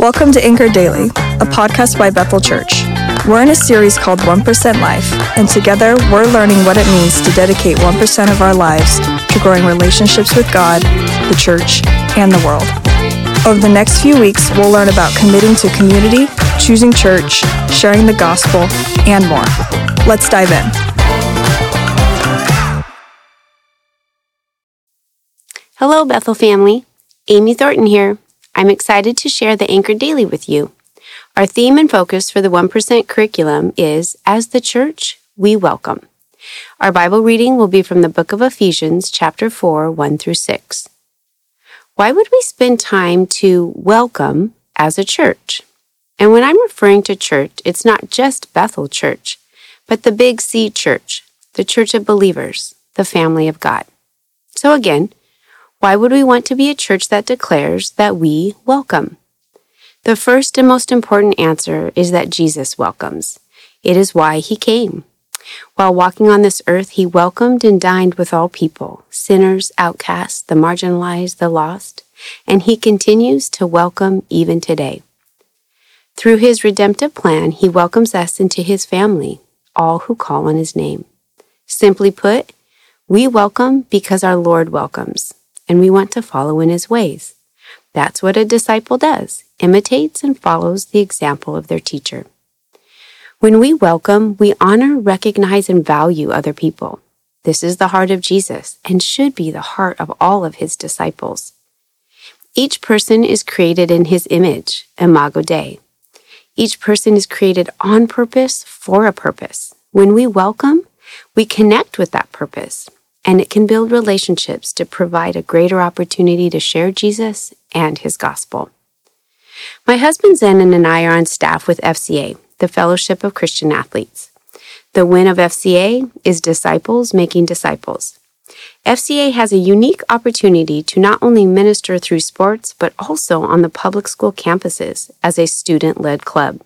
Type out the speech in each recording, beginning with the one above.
Welcome to Anchor Daily, a podcast by Bethel Church. We're in a series called 1% Life, and together we're learning what it means to dedicate 1% of our lives to growing relationships with God, the church, and the world. Over the next few weeks, we'll learn about committing to community, choosing church, sharing the gospel, and more. Let's dive in. Hello, Bethel family. Amy Thornton here. I'm excited to share the Anchor Daily with you. Our theme and focus for the 1% curriculum is As the Church, We Welcome. Our Bible reading will be from the book of Ephesians, chapter 4, 1 through 6. Why would we spend time to welcome as a church? And when I'm referring to church, it's not just Bethel Church, but the Big C Church, the church of believers, the family of God. So again, why would we want to be a church that declares that we welcome? The first and most important answer is that Jesus welcomes. It is why he came. While walking on this earth, he welcomed and dined with all people, sinners, outcasts, the marginalized, the lost, and he continues to welcome even today. Through his redemptive plan, he welcomes us into his family, all who call on his name. Simply put, we welcome because our Lord welcomes and we want to follow in his ways. That's what a disciple does, imitates and follows the example of their teacher. When we welcome, we honor, recognize, and value other people. This is the heart of Jesus and should be the heart of all of his disciples. Each person is created in his image, imago Dei. Each person is created on purpose for a purpose. When we welcome, we connect with that purpose and it can build relationships to provide a greater opportunity to share Jesus and his gospel. My husband Zenon and I are on staff with FCA, the Fellowship of Christian Athletes. The win of FCA is disciples making disciples. FCA has a unique opportunity to not only minister through sports, but also on the public school campuses as a student led club.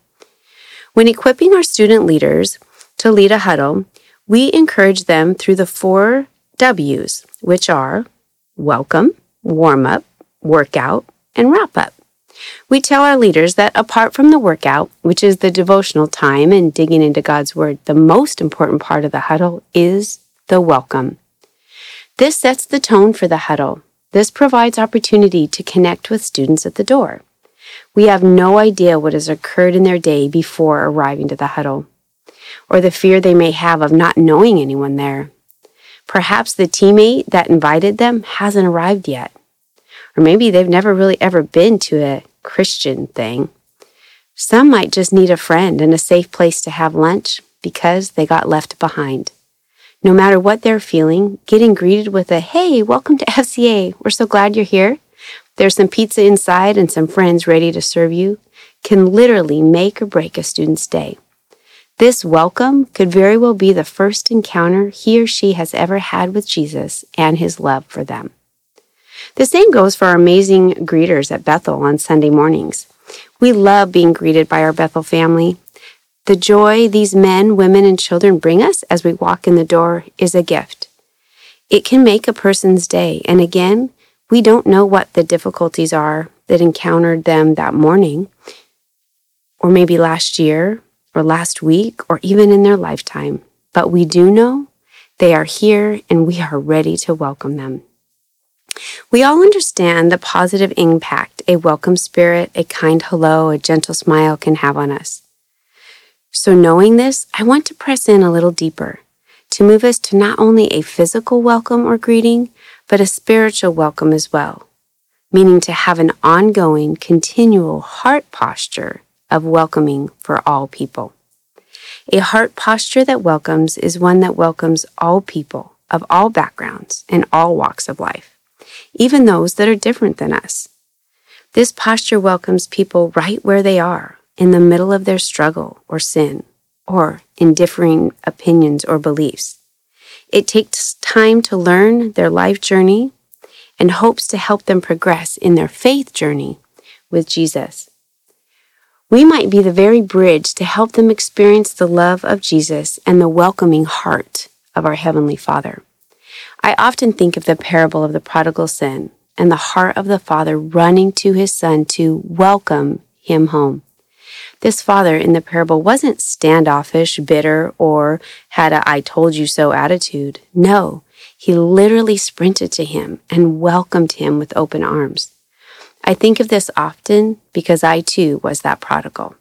When equipping our student leaders to lead a huddle, we encourage them through the four W's, which are welcome, warm up, workout, and wrap up. We tell our leaders that apart from the workout, which is the devotional time and digging into God's Word, the most important part of the huddle is the welcome. This sets the tone for the huddle. This provides opportunity to connect with students at the door. We have no idea what has occurred in their day before arriving to the huddle, or the fear they may have of not knowing anyone there. Perhaps the teammate that invited them hasn't arrived yet. Or maybe they've never really ever been to a Christian thing. Some might just need a friend and a safe place to have lunch because they got left behind. No matter what they're feeling, getting greeted with a, hey, welcome to FCA, we're so glad you're here. There's some pizza inside and some friends ready to serve you, can literally make or break a student's day. This welcome could very well be the first encounter he or she has ever had with Jesus and his love for them. The same goes for our amazing greeters at Bethel on Sunday mornings. We love being greeted by our Bethel family. The joy these men, women, and children bring us as we walk in the door is a gift. It can make a person's day, and again, we don't know what the difficulties are that encountered them that morning, or maybe last year, or last week or even in their lifetime, but we do know they are here and we are ready to welcome them. We all understand the positive impact a welcome spirit, a kind hello, a gentle smile can have on us. So, knowing this, I want to press in a little deeper to move us to not only a physical welcome or greeting, but a spiritual welcome as well, meaning to have an ongoing, continual heart posture of welcoming for all people. A heart posture that welcomes is one that welcomes all people of all backgrounds and all walks of life, even those that are different than us. This posture welcomes people right where they are, in the middle of their struggle or sin, or in differing opinions or beliefs. It takes time to learn their life journey and hopes to help them progress in their faith journey with Jesus. We might be the very bridge to help them experience the love of Jesus and the welcoming heart of our Heavenly Father. I often think of the parable of the prodigal son and the heart of the Father running to his son to welcome him home. This father in the parable wasn't standoffish, bitter, or had a I told you so attitude. No, he literally sprinted to him and welcomed him with open arms. I think of this often because I too was that prodigal.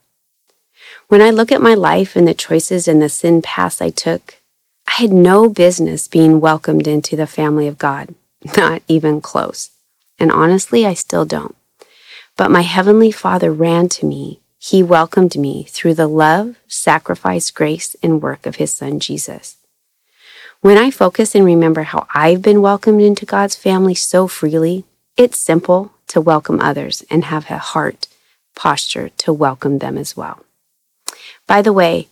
When I look at my life and the choices and the sin paths I took, I had no business being welcomed into the family of God, not even close. And honestly, I still don't. But my Heavenly Father ran to me. He welcomed me through the love, sacrifice, grace, and work of His Son, Jesus. When I focus and remember how I've been welcomed into God's family so freely, it's simple to welcome others and have a heart posture to welcome them as well. By the way,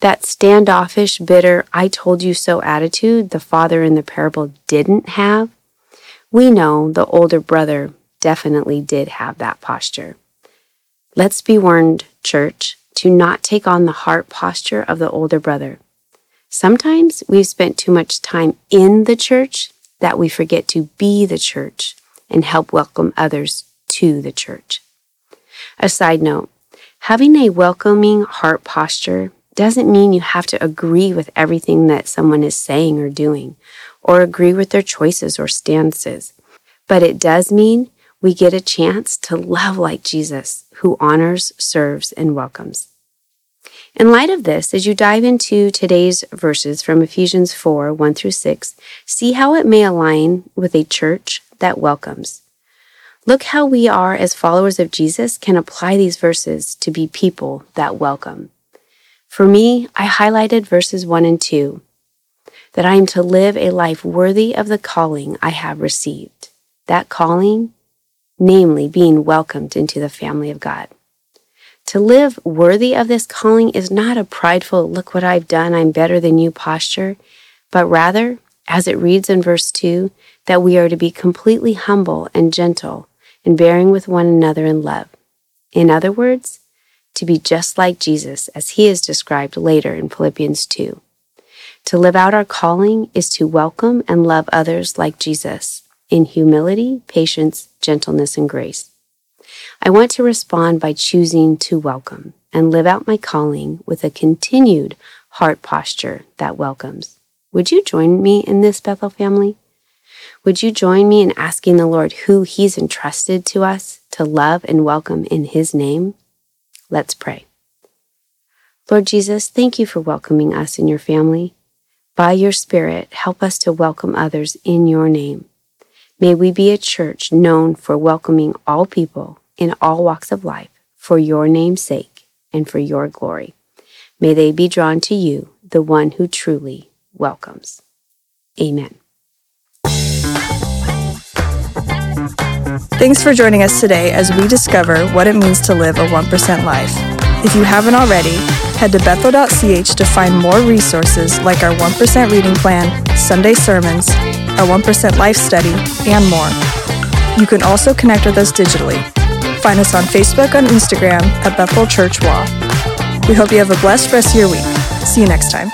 that standoffish, bitter, I told you so attitude the father in the parable didn't have, we know the older brother definitely did have that posture. Let's be warned, church, to not take on the heart posture of the older brother. Sometimes we've spent too much time in the church that we forget to be the church and help welcome others to the church. A side note having a welcoming heart posture doesn't mean you have to agree with everything that someone is saying or doing, or agree with their choices or stances. But it does mean we get a chance to love like Jesus, who honors, serves, and welcomes. In light of this, as you dive into today's verses from Ephesians 4 1 through 6, see how it may align with a church that welcomes. Look how we are, as followers of Jesus, can apply these verses to be people that welcome. For me, I highlighted verses 1 and 2 that I am to live a life worthy of the calling I have received. That calling, namely being welcomed into the family of God. To live worthy of this calling is not a prideful, look what I've done, I'm better than you posture, but rather, as it reads in verse 2, that we are to be completely humble and gentle and bearing with one another in love. In other words, to be just like Jesus, as he is described later in Philippians 2. To live out our calling is to welcome and love others like Jesus in humility, patience, gentleness, and grace. I want to respond by choosing to welcome and live out my calling with a continued heart posture that welcomes. Would you join me in this, Bethel family? Would you join me in asking the Lord who He's entrusted to us to love and welcome in His name? Let's pray. Lord Jesus, thank you for welcoming us in your family. By your Spirit, help us to welcome others in your name. May we be a church known for welcoming all people in all walks of life for your name's sake and for your glory. May they be drawn to you, the one who truly welcomes. Amen. Thanks for joining us today as we discover what it means to live a 1% life. If you haven't already, head to bethel.ch to find more resources like our 1% reading plan, Sunday sermons, our 1% life study, and more. You can also connect with us digitally. Find us on Facebook and Instagram at Bethel Church Wall. We hope you have a blessed rest of your week. See you next time.